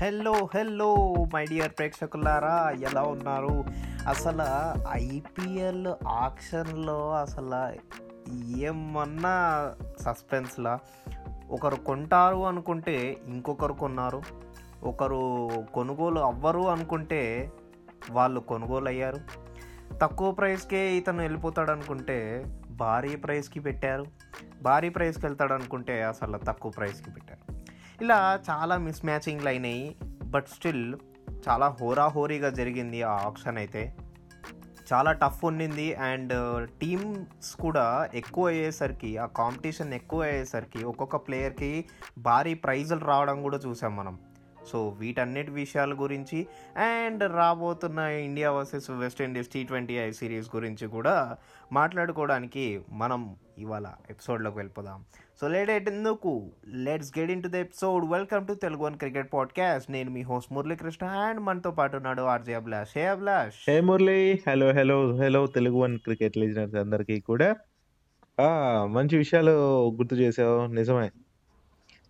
Hello hello my dear ప్రేక్షకులారా ఎలా ఉన్నారు? అసలు ఐపీఎల్ ఆక్షన్లో అసలు ఏమన్నా సస్పెన్స్లా? ఒకరు కొంటారు అనుకుంటే ఇంకొకరు కొన్నారు. ఒకరు కొనుగోలు అవ్వరు అనుకుంటే వాళ్ళు కొనుగోలు అయ్యారు తక్కువ ప్రైస్కే ఇతను వెళ్ళిపోతాడు అనుకుంటే భారీ ప్రైస్కి పెట్టారు. భారీ ప్రైస్కి వెళ్తాడు అనుకుంటే అసలు తక్కువ ప్రైస్కి పెట్టారు. ఇలా చాలా మిస్ మ్యాచింగ్లు అయినాయి బట్ స్టిల్ చాలా హోరాహోరీగా జరిగింది ఆ ఆప్షన్ అయితే. చాలా టఫ్ ఉండింది అండ్ టీమ్స్ కూడా ఎక్కువ అయ్యేసరికి ఆ కాంపిటీషన్ ఎక్కువ అయ్యేసరికి ఒక్కొక్క ప్లేయర్కి భారీ ప్రైజులు రావడం కూడా చూసాం మనం. సో వీటన్నిటి విషయాల గురించి అండ్ రాబోతున్న India versus West Indies T twenty I series గురించి కూడా మాట్లాడుకోవడానికి మనం ఇవాళ ఎపిసోడ్లోకి వెళ్ళిపోదాం. సో లేట్ ఎందుకు let's get into the episode. Welcome to Telugu one cricket podcast. నేను మీ హోస్ట్ మురళీకృష్ణ అండ్ మనతో పాటు ఉన్నాడు RJ Abhilash. Hey Abhilash. Hey Murali. Hello hello hello Telugu one cricket listeners అందరికీ కూడా. మంచి విషయాలు గుర్తు చేసావు. నిజమే.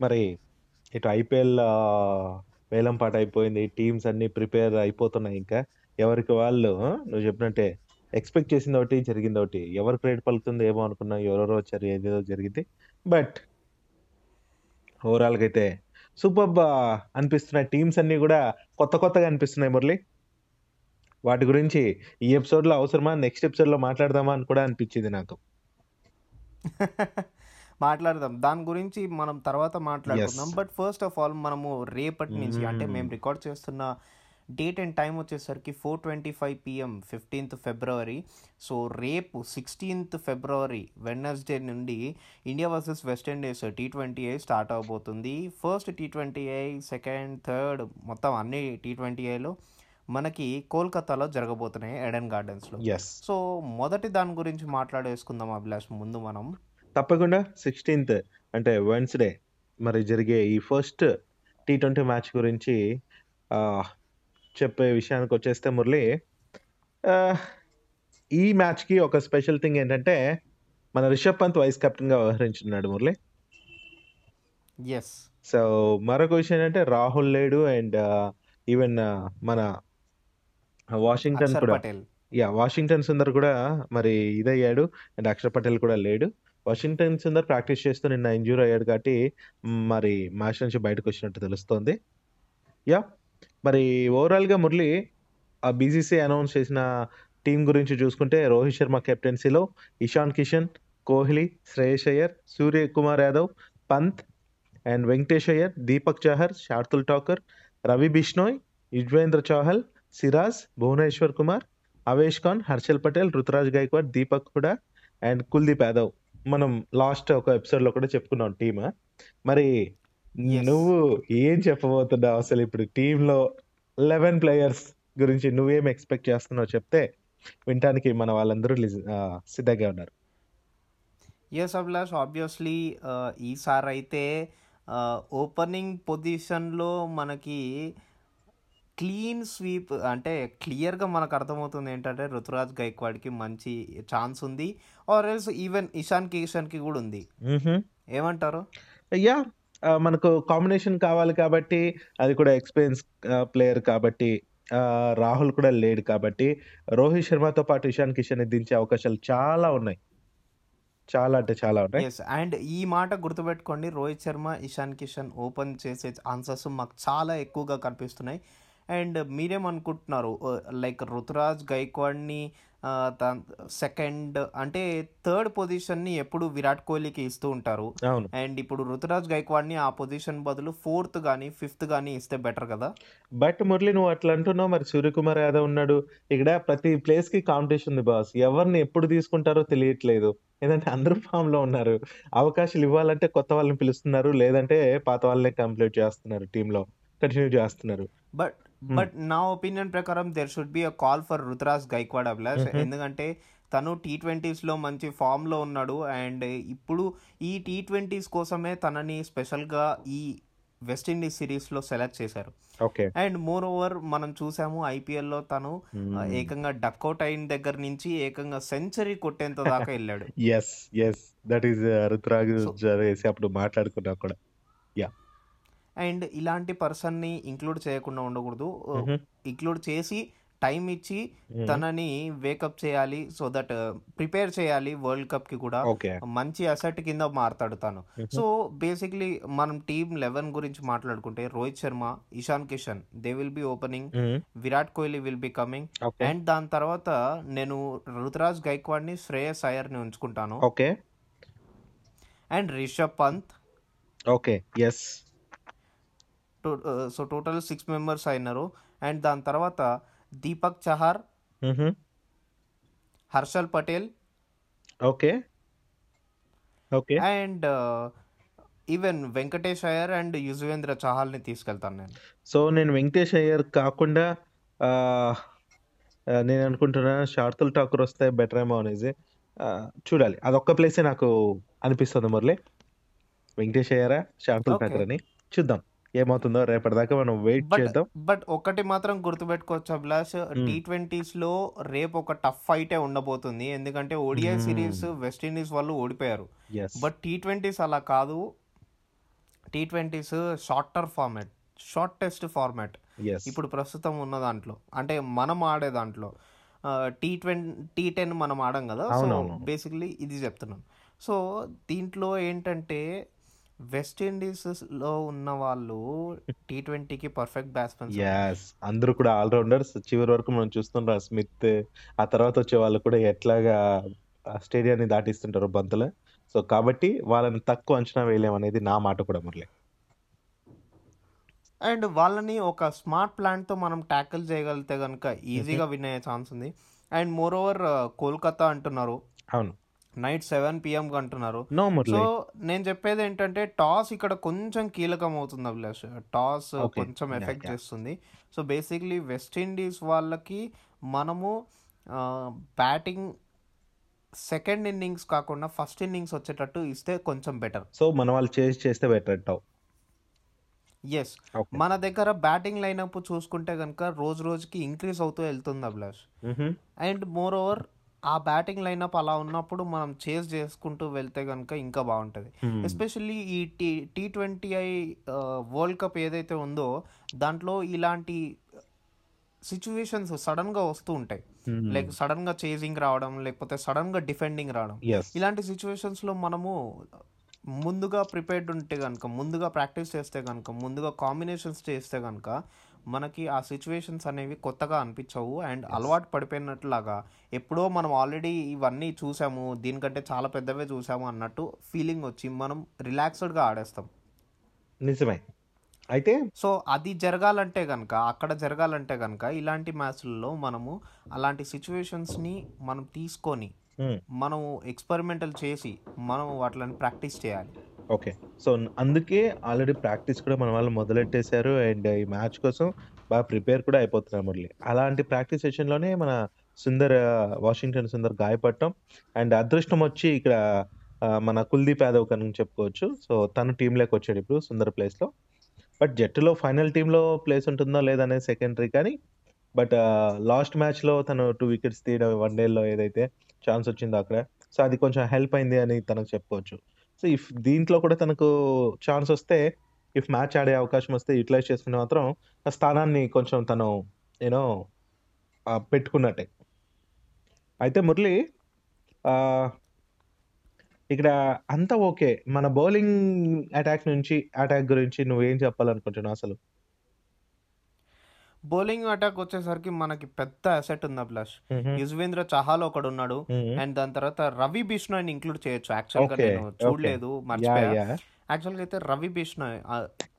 మరి ఇటు ఐపీఎల్ వేలం పాట అయిపోయింది టీమ్స్ అన్ని ప్రిపేర్ అయిపోతున్నాయి ఇంకా. ఎవరికి వాళ్ళు నువ్వు చెప్పినట్టే ఎక్స్పెక్ట్ చేసింది ఒకటి జరిగింది ఒకటి. ఎవరు క్రెడిట్ పలుకుతుందో ఏమో అనుకున్నా ఎవరెవరో వచ్చారు ఏదేదో జరిగింది. బట్ ఓవరాల్గా అయితే సూపర్ అనిపిస్తున్న టీమ్స్ అన్నీ కూడా కొత్త కొత్తగా అనిపిస్తున్నాయి మురళి. వాటి గురించి ఈ ఎపిసోడ్లో అవసరమా నెక్స్ట్ ఎపిసోడ్లో మాట్లాడదామా అని కూడా అనిపించింది నాకు. మాట్లాడదాం. దాని గురించి మనం తర్వాత మాట్లాడుకుందాం. బట్ ఫస్ట్ ఆఫ్ ఆల్ మనము రేపటి నుంచి అంటే Mm. మేము రికార్డ్ చేస్తున్న డేట్ అండ్ టైం వచ్చేసరికి four twenty five PM fifteenth February so రేపు సిక్స్టీన్త్ ఫిబ్రవరి వెడ్నెస్డే నుండి India versus West Indies T twenty I start అవబోతుంది. First T twenty I second third మొత్తం అన్ని టీ ట్వంటీ ఐలో మనకి కోల్కతాలో జరగబోతున్నాయి ఎడెన్ గార్డెన్స్లో సో మొదటి దాని గురించి మాట్లాడేసుకుందాం అభిలాష్ ముందు మనం. తప్పకుండా సిక్స్టీన్త్ అంటే వెన్స్డే మరి జరిగే ఈ ఫస్ట్ టీ ట్వంటీ మ్యాచ్ గురించి చెప్పే విషయానికి వచ్చేస్తే మురళి ఈ మ్యాచ్కి ఒక స్పెషల్ థింగ్ ఏంటంటే మన రిషబ్ పంత్ వైస్ కెప్టెన్గా వ్యవహరించున్నాడు మురళి. ఎస్ సో మరొక విషయం ఏంటంటే రాహుల్ లేడు అండ్ ఈవెన్ మన వాషింగ్టన్ కూడా యా వాషింగ్టన్ సుందర్ కూడా మరి ఇదయ్యాడు అండ్ అక్షర్ పటేల్ కూడా లేడు. వాషింగ్టన్ సుందర్ ప్రాక్టీస్ చేస్తూ నిన్న ఇంజూర్ అయ్యాడు కాబట్టి మరి మ్యాచ్ నుంచి బయటకు వచ్చినట్టు తెలుస్తోంది. యా మరి ఓవరాల్గా మురళి ఆ బీసీసీ అనౌన్స్ చేసిన టీం గురించి చూసుకుంటే రోహిత్ శర్మ కెప్టెన్సీలో ఇషాన్ కిషన్ కోహ్లీ శ్రేయస్ అయ్యర్ సూర్య కుమార్ యాదవ్ పంత్ అండ్ వెంకటేష్ అయ్యర్ దీపక్ చహర్ శార్తుల్ ఠాకర్ రవి బిష్నోయ్ యుజ్వేంద్ర చౌహల్ సిరాజ్ భువనేశ్వర్ కుమార్ అవేష్ ఖాన్ హర్షల్ పటేల్ రుతురాజ్ గైక్వాడ్ దీపక్ హుడా అండ్ కుల్దీప్ యాదవ్. మనం లాస్ట్ ఒక ఎపిసోడ్లో కూడా చెప్పుకున్నాం టీమ్ మరి. నువ్వు ఏం చెప్పబోతున్నావు అసలు ఇప్పుడు టీమ్లో లెవెన్ ప్లేయర్స్ గురించి నువ్వేం ఎక్స్పెక్ట్ చేస్తున్నావు చెప్తే వినటానికి మన వాళ్ళందరూ సిద్ధంగా ఉన్నారు ఎస్ అభిలాష్ ఆబ్వియస్లీ ఈసారి అయితే ఓపెనింగ్ పొజిషన్లో మనకి క్లీన్ స్వీప్ అంటే క్లియర్గా మనకు అర్థమవుతుంది ఏంటంటే రుతురాజ్ గైక్వాడ్కి మంచి ఛాన్స్ ఉంది. ఆర్ ఎల్స్ ఈవెన్ ఇషాన్ కిషన్కి కూడా ఉంది. ఏమంటారు? యా మనకు కాంబినేషన్ కావాలి కాబట్టి అది కూడా ఎక్స్పీరియన్స్ ప్లేయర్ కాబట్టి రాహుల్ కూడా లేడు కాబట్టి రోహిత్ శర్మతో పాటు ఇషాన్ కిషన్ దించే అవకాశాలు చాలా ఉన్నాయి. చాలా అంటే చాలా ఉన్నాయి. ఎస్ అండ్ ఈ మాట గుర్తుపెట్టుకోండి రోహిత్ శర్మ ఇషాన్ కిషన్ ఓపెన్ చేసే ఆన్సర్స్ మాకు చాలా ఎక్కువగా కనిపిస్తున్నాయి. అండ్ మీరేమనుకుంటున్నారు? లైక్ రుతురాజ్ గైక్వాడ్ని సెకండ్ అంటే థర్డ్ పొజిషన్ని ఎప్పుడు విరాట్ కోహ్లీకి ఇస్తూ ఉంటారు. అండ్ ఇప్పుడు రుతురాజ్ గైక్వాడ్ని ఆ పొజిషన్ బదులు ఫోర్త్ కానీ ఫిఫ్త్ కానీ ఇస్తే బెటర్ కదా? బట్ మురళి నువ్వు అట్లా అంటున్నావు. మరి సూర్యకుమార్ యాదవ్ ఉన్నాడు. ఇక్కడ ప్రతి ప్లేస్కి కాంపిటీషన్ ఉంది బాస్ ఎవరిని ఎప్పుడు తీసుకుంటారో తెలియట్లేదు. ఏంటంటే అందరూ ఫామ్లో ఉన్నారు. అవకాశాలు ఇవ్వాలంటే కొత్త వాళ్ళని పిలుస్తున్నారు. లేదంటే పాత వాళ్ళనే కంప్లీట్ చేస్తున్నారు టీమ్లో. కంటిన్యూ చేస్తున్నారు. బట్ బట్ నా ఒపీనియన్ ప్రకారం there should be a call for Ruturaj Gaikwad Abhilash. ఎందుకంటే తను టీ ట్వంటీస్లో మంచి ఫామ్లో ఉన్నాడు. అండ్ ఇప్పుడు ఈ టీ ట్వంటీస్ కోసమే తనని స్పెషల్గా ఈ వెస్టిండీస్ సిరీస్లో సెలెక్ట్ చేశారు. ఓకే అండ్ మోర్ ఓవర్ మనం చూసాము ఐపీఎల్లో తను ఆ, ఏకంగా డక్అవుట్ అయిన దగ్గర నుంచి ఏకంగా సెంచరీ కొట్టేంత దాకా వెళ్ళాడు. Yes yes that is Ruturaj చేసి అప్పుడు మాట్లాడుకున్నా కూడా. అండ్ ఇలాంటి పర్సన్ని ఇంక్లూడ్ చేయకుండా ఉండకూడదు. ఇంక్లూడ్ చేసి టైం ఇచ్చి. తనని వేకప్ చేయాలి సో దట్ ప్రిపేర్ చేయాలి వరల్డ్ కప్కి కూడా. ఓకే. మంచి అసెట్ కింద మారుతాడు తను. సో బేసిక్లీ మనం టీమ్ లెవెన్ గురించి మాట్లాడుకుంటే Rohit Sharma Ishan Kishan they will be opening. Virat Kohli will be coming and దాని తర్వాత నేను రుతురాజ్ గైక్వాడ్ని శ్రేయస్ అయ్యర్ని ఉంచుకుంటాను. Okay. And Rishabh Pant. Okay. Yes so total six members అయినారు. అండ్ దాని తర్వాత Deepak Chahar. Harshal Patel. Okay. Okay. And even Venkatesh Iyer and Yuzvendra చహాల్ని తీసుకెళ్తాను నేను. సో నేను వెంకటేష్ అయ్యర్ కాకుండా నేను అనుకుంటున్నా శార్తుల్ ఠాకూర్ వస్తే బెటర్ ఏమో అనేసి ఆ, చూడాలి. అదొక్క ప్లేసే నాకు అనిపిస్తుంది మురళి. వెంకటేష్ అయ్యారా శార్తుల్ ఓకే ఠాకూర్ అని. చూద్దాం. ఏమవుతుందో రేపటిదాకా మనం వెయిట్ చేద్దాం. బట్ ఒకటి మాత్రం గుర్తుపెట్టుకోవచ్చు అభిలాష్. టీ ట్వంటీస్లో రేపు ఒక టఫ్ ఫైటే ఉండబోతుంది. ఎందుకంటే ఓడిఐ సిరీస్. వెస్టిండీస్ వాళ్ళు ఓడిపోయారు. బట్ టీ ట్వంటీస్ అలా కాదు. T twenties shorter format short test format ఇప్పుడు ప్రస్తుతం ఉన్న దాంట్లో. అంటే మనం ఆడే దాంట్లో. టీ ట్వంటీ టీ టెన్ మనం ఆడం కదా. సో బేసిక్లీ ఇది చెప్తున్నాను. సో దీంట్లో ఏంటంటే వెస్ట్ ఇండీస్లో ఉన్న వాళ్ళు టీ ట్వంటీకి పర్ఫెక్ట్ బ్యాట్స్మెన్స్ ఎస్ అందరూ కూడా ఆల్రౌండర్స్ చివరి వరకు మనం చూస్తుంటాం స్మిత్. ఆ తర్వాత వచ్చే వాళ్ళు కూడా ఎట్లాగా స్టేడియాన్ని దాటిస్తుంటారు బంతులు. సో కాబట్టి వాళ్ళని తక్కువ అంచనా వేయలేం అనేది నా మాట కూడా మురళి. అండ్ వాళ్ళని ఒక స్మార్ట్ ప్లాన్తో మనం ట్యాకిల్ చేయగలిగితే కనుక ఈజీగా విన్ అయ్యే ఛాన్స్ ఉంది. అండ్ మోర్ ఓవర్ కోల్కతా అంటున్నారు. అవును. నైట్ సెవెన్ పిఎంకి అంటున్నారు. సో నేను చెప్పేది ఏంటంటే టాస్ ఇక్కడ కొంచెం కీలకం అవుతుంది అభిలాష్. టాస్ కొంచెం ఎఫెక్ట్ చేస్తుంది. సో బేసిక్లీ వెస్ట్ ఇండీస్ వాళ్ళకి మనము బ్యాటింగ్ సెకండ్ ఇన్నింగ్స్ కాకుండా ఫస్ట్ ఇన్నింగ్స్ వచ్చేటట్టు ఇస్తే కొంచెం బెటర్. సో మన వాళ్ళు చేసి చేస్తే బెటర్ అంటావు? ఎస్ మన దగ్గర బ్యాటింగ్ లైనప్ చూసుకుంటే కనుక రోజు రోజుకి ఇంక్రీజ్ అవుతూ వెళ్తుంది అభిలాష్. అండ్ మోర్ ఓవర్ ఆ బ్యాటింగ్ లైనప్ అలా ఉన్నప్పుడు మనం చేజ్ చేసుకుంటూ వెళ్తే కనుక ఇంకా బాగుంటుంది. ఎస్పెషల్లీ ఈ T T twenty I world cup ఏదైతే ఉందో దాంట్లో ఇలాంటి సిచ్యువేషన్స్ సడన్గా వస్తూ ఉంటాయి. లైక్ సడన్గా చేజింగ్ రావడం లేకపోతే సడన్గా డిఫెండింగ్ రావడం. ఇలాంటి సిచ్యువేషన్స్లో మనము ముందుగా ప్రిపేర్డ్ ఉంటే కనుక ముందుగా ప్రాక్టీస్ చేస్తే కనుక ముందుగా కాంబినేషన్స్ చేస్తే కనుక మనకి ఆ సిచ్యువేషన్స్ అనేవి కొత్తగా అనిపించవు. అండ్ అలవాటు పడిపోయినట్లాగా ఎప్పుడో మనం ఆల్రెడీ ఇవన్నీ చూసాము దీనికంటే చాలా పెద్దవే చూసాము అన్నట్టు ఫీలింగ్ వచ్చి మనం రిలాక్స్డ్గా ఆడేస్తాం. నిజమే. అయితే సో అది జరగాలంటే కనుక అక్కడ జరగాలంటే కనుక ఇలాంటి మ్యాచ్లలో మనము అలాంటి సిచ్యువేషన్స్ని మనం తీసుకొని. మనం ఎక్స్పెరిమెంటల్ చేసి మనం వాటిని ప్రాక్టీస్ చేయాలి. ఓకే. సో అందుకే ఆల్రెడీ ప్రాక్టీస్ కూడా మన వాళ్ళు మొదలెట్టేశారు అండ్ ఈ మ్యాచ్ కోసం బాగా ప్రిపేర్ కూడా అయిపోతున్నారు మురళి. అలాంటి ప్రాక్టీస్ సెషన్లోనే మన సుందర్ వాషింగ్టన్ సుందర్ గాయపడటం అండ్ అదృష్టం వచ్చి ఇక్కడ మన కుల్దీప్ యాదవ్ కనుక చెప్పుకోవచ్చు. సో తను టీంలోకి వచ్చాడు ఇప్పుడు సుందర్ ప్లేస్లో. బట్ జట్టులో ఫైనల్ టీంలో ప్లేస్ ఉంటుందో లేదనేది సెకండరీ కానీ బట్ లాస్ట్ మ్యాచ్లో తను టూ వికెట్స్ తీయడం వన్ డేలో ఏదైతే ఛాన్స్ వచ్చిందో అక్కడ. సో అది కొంచెం హెల్ప్ అయింది అని తనకు చెప్పుకోవచ్చు. సో ఇఫ్ దీంట్లో కూడా తనకు ఛాన్స్ వస్తే ఇఫ్ మ్యాచ్ ఆడే అవకాశం వస్తే యూటిలైజ్ చేసుకుని మాత్రం ఆ స్థానాన్ని కొంచెం తను యూనో పెట్టుకున్నట్టే. అయితే మురళి ఇక్కడ అంతా ఓకే. మన బౌలింగ్ అటాక్ నుంచి అటాక్ గురించి నువ్వేం చెప్పాలనుకుంటున్నావు అసలు? బౌలింగ్ అటాక్ వచ్చేసరికి మనకి పెద్ద అసెట్ ఉంది అభిలాష్. యుజ్వేంద్ర చహాల్ ఒకడు ఉన్నాడు. అండ్ దాని తర్వాత రవి బిష్ణోయ్ని ఇంక్లూడ్ చేయొచ్చు. యాక్చువల్గా ఓకే నేను చూడలేదు మర్చిపోయా. యాక్చువల్గా అయితే రవి బిష్ణోయ్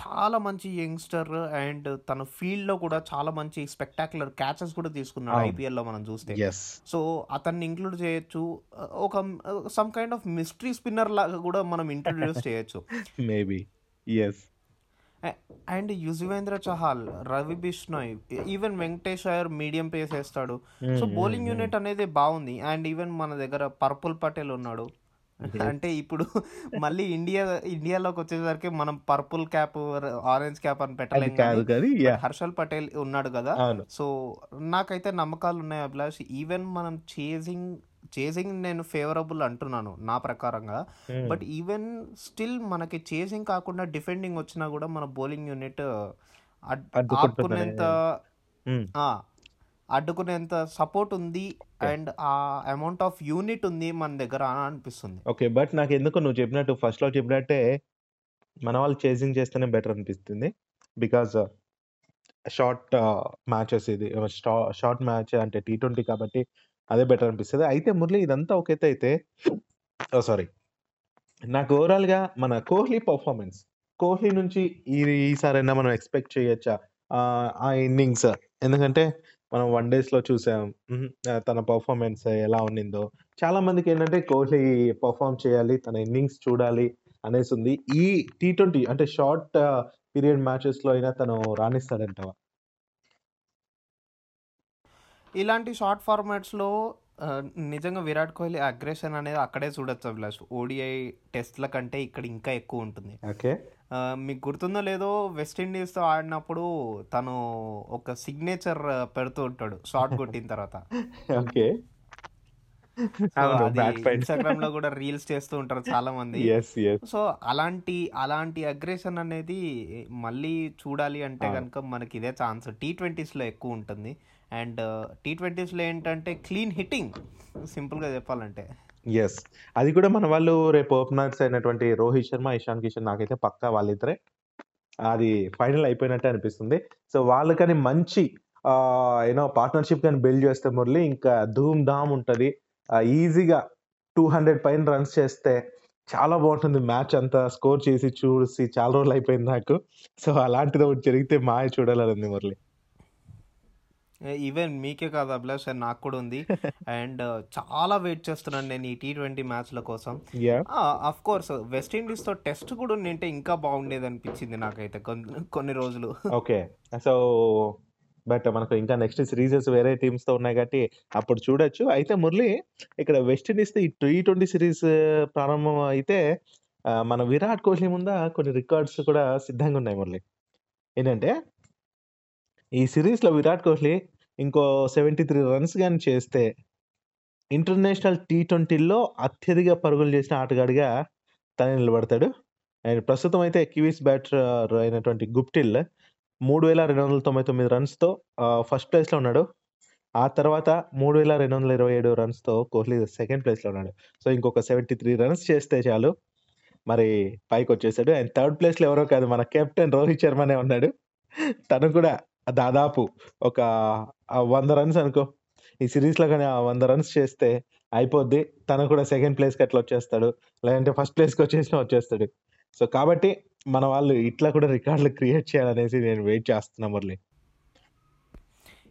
చాలా మంచి యంగ్స్టర్ అండ్ తన ఫీల్డ్లో కూడా చాలా మంచి స్పెక్టాక్యులర్ క్యాచెస్ కూడా తీసుకున్నాడు అవును. ఐపీఎల్లో మనం చూస్తే. సో అతన్ని ఇంక్లూడ్ చేయొచ్చు. ఒక some kind of mystery spinner లాగా కూడా మనం ఇంట్రడ్యూస్ చేయొచ్చు. Maybe yes and Yuzvendra Chahal Ravi Bishnoi even Venkatesh Iyer medium pace వేస్తాడు. సో బౌలింగ్ యూనిట్ అనేది బాగుంది. అండ్ ఈవెన్ మన దగ్గర పర్పుల్ పటేల్ ఉన్నాడు. అంటే ఇప్పుడు మళ్ళీ ఇండియా ఇండియాలోకి వచ్చేసరికి మనం పర్పుల్ క్యాప్ ఆరెంజ్ క్యాప్ అని అది పెట్టలేం కాదు కానీ కానీ యా బట్ హర్షల్ పటేల్ ఉన్నాడు కదా. సో నాకైతే నమ్మకాలు ఉన్నాయి అభిలాష్. ఈవెన్ మనం చేజింగ్ చేసింగ్ నేను ఫేవరబుల్ అంటున్నాను నా ప్రకారంగా Hmm. బట్ ఈవెన్ స్టిల్ మనకి చేసింగ్ కాకుండా డిఫెండింగ్ వచ్చినా కూడా మన బౌలింగ్ యూనిట్. ఆపుకునేంత Hmm. ఆ, అడ్డుకునేంత సపోర్ట్ ఉంది అండ్ ఆ అమౌంట్ ఆఫ్ యూనిట్ ఉంది మన దగ్గర అని అనిపిస్తుంది ఓకే బట్ నాకు ఎందుకు నువ్వు చెప్పినట్టు ఫస్ట్లో చెప్పినట్టే మన వాళ్ళు చేసింగ్ చేస్తేనే బెటర్ అనిపిస్తుంది బికాజ్ షార్ట్ మ్యాచెస్ ఇది షార్ట్ మ్యాచ్ అంటే టీ ట్వంటీ కాబట్టి అదే బెటర్ అనిపిస్తుంది. అయితే మురళి ఇదంతా ఒకైతే అయితే సారీ. నాకు ఓవరాల్గా మన కోహ్లీ పర్ఫార్మెన్స్ కోహ్లీ నుంచి ఈ ఈసారైనా మనం ఎక్స్పెక్ట్ చేయొచ్చా? ఆ, ఇన్నింగ్స్ ఎందుకంటే మనం వన్ డేస్లో చూసాం. తన పర్ఫార్మెన్స్ ఎలా ఉండిందో చాలామందికి ఏంటంటే కోహ్లీ పర్ఫామ్ చేయాలి తన ఇన్నింగ్స్ చూడాలి అనేసి ఉంది. ఈ టీ ట్వంటీ అంటే షార్ట్ పీరియడ్ మ్యాచెస్లో అయినా తను రాణిస్తాడంటవా? ఇలాంటి షార్ట్ ఫార్మాట్స్లో నిజంగా విరాట్ కోహ్లీ అగ్రెషన్ అనేది అక్కడే చూడొచ్చు అభిలాష్. ఓడిఐ టెస్ట్ల కంటే ఇక్కడ ఇంకా ఎక్కువ ఉంటుంది. ఓకే. మీకు గుర్తుందో లేదో వెస్టిండీస్తో ఆడినప్పుడు తను ఒక సిగ్నేచర్ పెడుతూ ఉంటాడు షార్ట్ కొట్టిన తర్వాత. ఓకే. ఇన్స్టాగ్రామ్లో కూడా రీల్స్ చేస్తూ ఉంటారు చాలా మంది సో అలాంటి అలాంటి అగ్రెషన్ అనేది మళ్ళీ చూడాలి అంటే. కనుక మనకి ఇదే ఛాన్స్ టీ ట్వంటీస్లో ఎక్కువ ఉంటుంది. అండ్ టీ ట్వంటీస్లో ఏంటంటే క్లీన్ హిట్టింగ్. సింపుల్గా చెప్పాలంటే. ఎస్ అది కూడా మన వాళ్ళు రేపు ఓపెనర్స్ అయినటువంటి రోహిత్ శర్మ ఇషాన్ కిషన్ నాకైతే పక్కా వాళ్ళిద్దరే. అది ఫైనల్ అయిపోయినట్టే అనిపిస్తుంది. సో వాళ్ళకని మంచి యూనో పార్ట్నర్షిప్ కానీ బిల్డ్ చేస్తే మురళి ఇంకా ధూమ్ ధామ్ ఉంటుంది ఈజీగా టూ హండ్రెడ్ పైన రన్స్ చేస్తే చాలా బాగుంటుంది మ్యాచ్ అంతా. స్కోర్ చేసి చూసి చాలా రోజులు అయిపోయింది నాకు. సో అలాంటిది ఒకటి జరిగితే మాయ చూడాలని మురళి. ఈవెన్ మీకే కాదు అభిలాష్ నాకు కూడా ఉంది. అండ్ చాలా వెయిట్ చేస్తున్నాను నేను ఈ టీ ట్వంటీ మ్యాచ్ల కోసం. యా అఫ్ కోర్స్ వెస్టిండీస్తో టెస్ట్ కూడా ఉండింటే ఇంకా బాగుండేది అనిపించింది నాకైతే కొన్ని రోజులు. ఓకే సో బట్ మనకు ఇంకా నెక్స్ట్ సిరీసెస్ వేరే టీమ్స్తో ఉన్నాయి కాబట్టి అప్పుడు చూడొచ్చు. అయితే మురళి ఇక్కడ వెస్టిండీస్ ఈ టీ ట్వంటీ సిరీస్ ప్రారంభం అయితే మన విరాట్ కోహ్లీ ముంద కొన్ని రికార్డ్స్ కూడా సిద్ధంగా ఉన్నాయి మురళి. ఏంటంటే ఈ సిరీస్లో విరాట్ కోహ్లీ ఇంకో సెవెంటీ త్రీ రన్స్ కానీ చేస్తే ఇంటర్నేషనల్ టీ ట్వంటీలో అత్యధిక పరుగులు చేసిన ఆటగాడిగా తను నిలబడతాడు. అండ్ ప్రస్తుతం అయితే కివీస్ బ్యాటర్ uh, అయినటువంటి గుప్టిల్ మూడు వేల రెండు వందల తొంభై తొమ్మిది రన్స్తో uh, ఫస్ట్ ప్లేస్లో ఉన్నాడు. ఆ తర్వాత మూడు వేల రెండు వందల ఇరవై ఏడు రన్స్తో కోహ్లీ సెకండ్ ప్లేస్లో ఉన్నాడు. సో ఇంకొక సెవెంటీ త్రీ రన్స్ చేస్తే చాలు. మరి పైకి వచ్చేసాడు అండ్ థర్డ్ ప్లేస్లో ఎవరో కాదు మన కెప్టెన్ రోహిత్ శర్మనే ఉన్నాడు. తను కూడా దాదాపు ఒక వంద రన్స్ అనుకో. ఈ సిరీస్లో కానీ ఆ వంద రన్స్ చేస్తే అయిపోద్ది. తను కూడా సెకండ్ ప్లేస్కి అట్లా వచ్చేస్తాడు. లేదంటే ఫస్ట్ ప్లేస్కి వచ్చేసినా వచ్చేస్తాడు. సో కాబట్టి మన వాళ్ళు ఇట్లా కూడా రికార్డులు క్రియేట్ చేయాలనేసి నేను వెయిట్ చేస్తున్నా మురళి.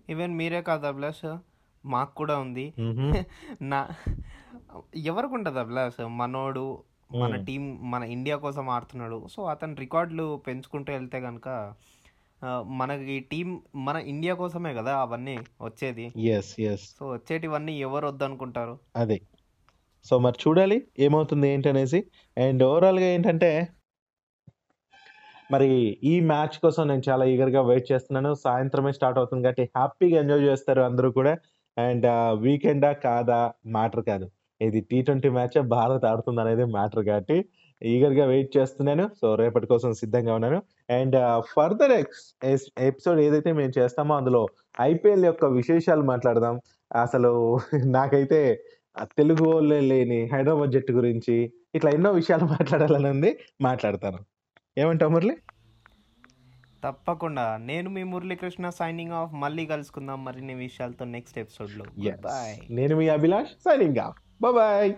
ఈవెన్ మీరే కాదు అభిలాష్ మాకు కూడా ఉంది. నా ఎవరికి ఉంటుంది అభిలాష్ మనోడు మన. టీం మన ఇండియా కోసం ఆడుతున్నాడు. సో అతను రికార్డులు పెంచుకుంటూ వెళ్తే కనుక మనకి టీం మన ఇండియా కోసమే కదా అవన్నీ వచ్చేది? ఎస్ ఎస్ సో వచ్చేటివన్నీ ఎవరు వద్దనుకుంటారు? అదే. సో మరి చూడాలి ఏమవుతుంది ఏంటనేసి. అండ్ ఓవరాల్గా ఏంటంటే మరి ఈ మ్యాచ్ కోసం నేను చాలా ఈగర్గా వెయిట్ చేస్తున్నాను. సాయంత్రమే స్టార్ట్ అవుతుంది కాబట్టి హ్యాపీగా ఎంజాయ్ చేస్తారు అందరూ కూడా. అండ్ వీకెండా కాదా? మ్యాటర్ కాదు. ఇది టీ ట్వంటీ మ్యాచ్ భారత్ ఆడుతుంది అనేది మ్యాటర్ కాబట్టి ఈగర్గా వెయిట్ చేస్తున్నాను. సో రేపటి కోసం సిద్ధంగా ఉన్నాను. అండ్ ఫర్దర్ ఎక్స్ ఎపిసోడ్ ఏదైతే మేము చేస్తామో అందులో ఐపీఎల్ యొక్క విశేషాలు మాట్లాడదాం. అసలు నాకైతే తెలుగు వాళ్ళే లేని హైదరాబాద్ జట్టు గురించి ఇట్లా ఎన్నో విషయాలు మాట్లాడాలని ఉంది. మాట్లాడతాను. ఏమంటావు మురళి? తప్పకుండా. నేను మీ మురళీకృష్ణ సైనింగ్ ఆఫ్ మళ్ళీ కలుసుకుందాం మరిన్ని విషయాలతో నెక్స్ట్ ఎపిసోడ్లో Yes. బాయ్ నేను మీ అభిలాష్. Signing bye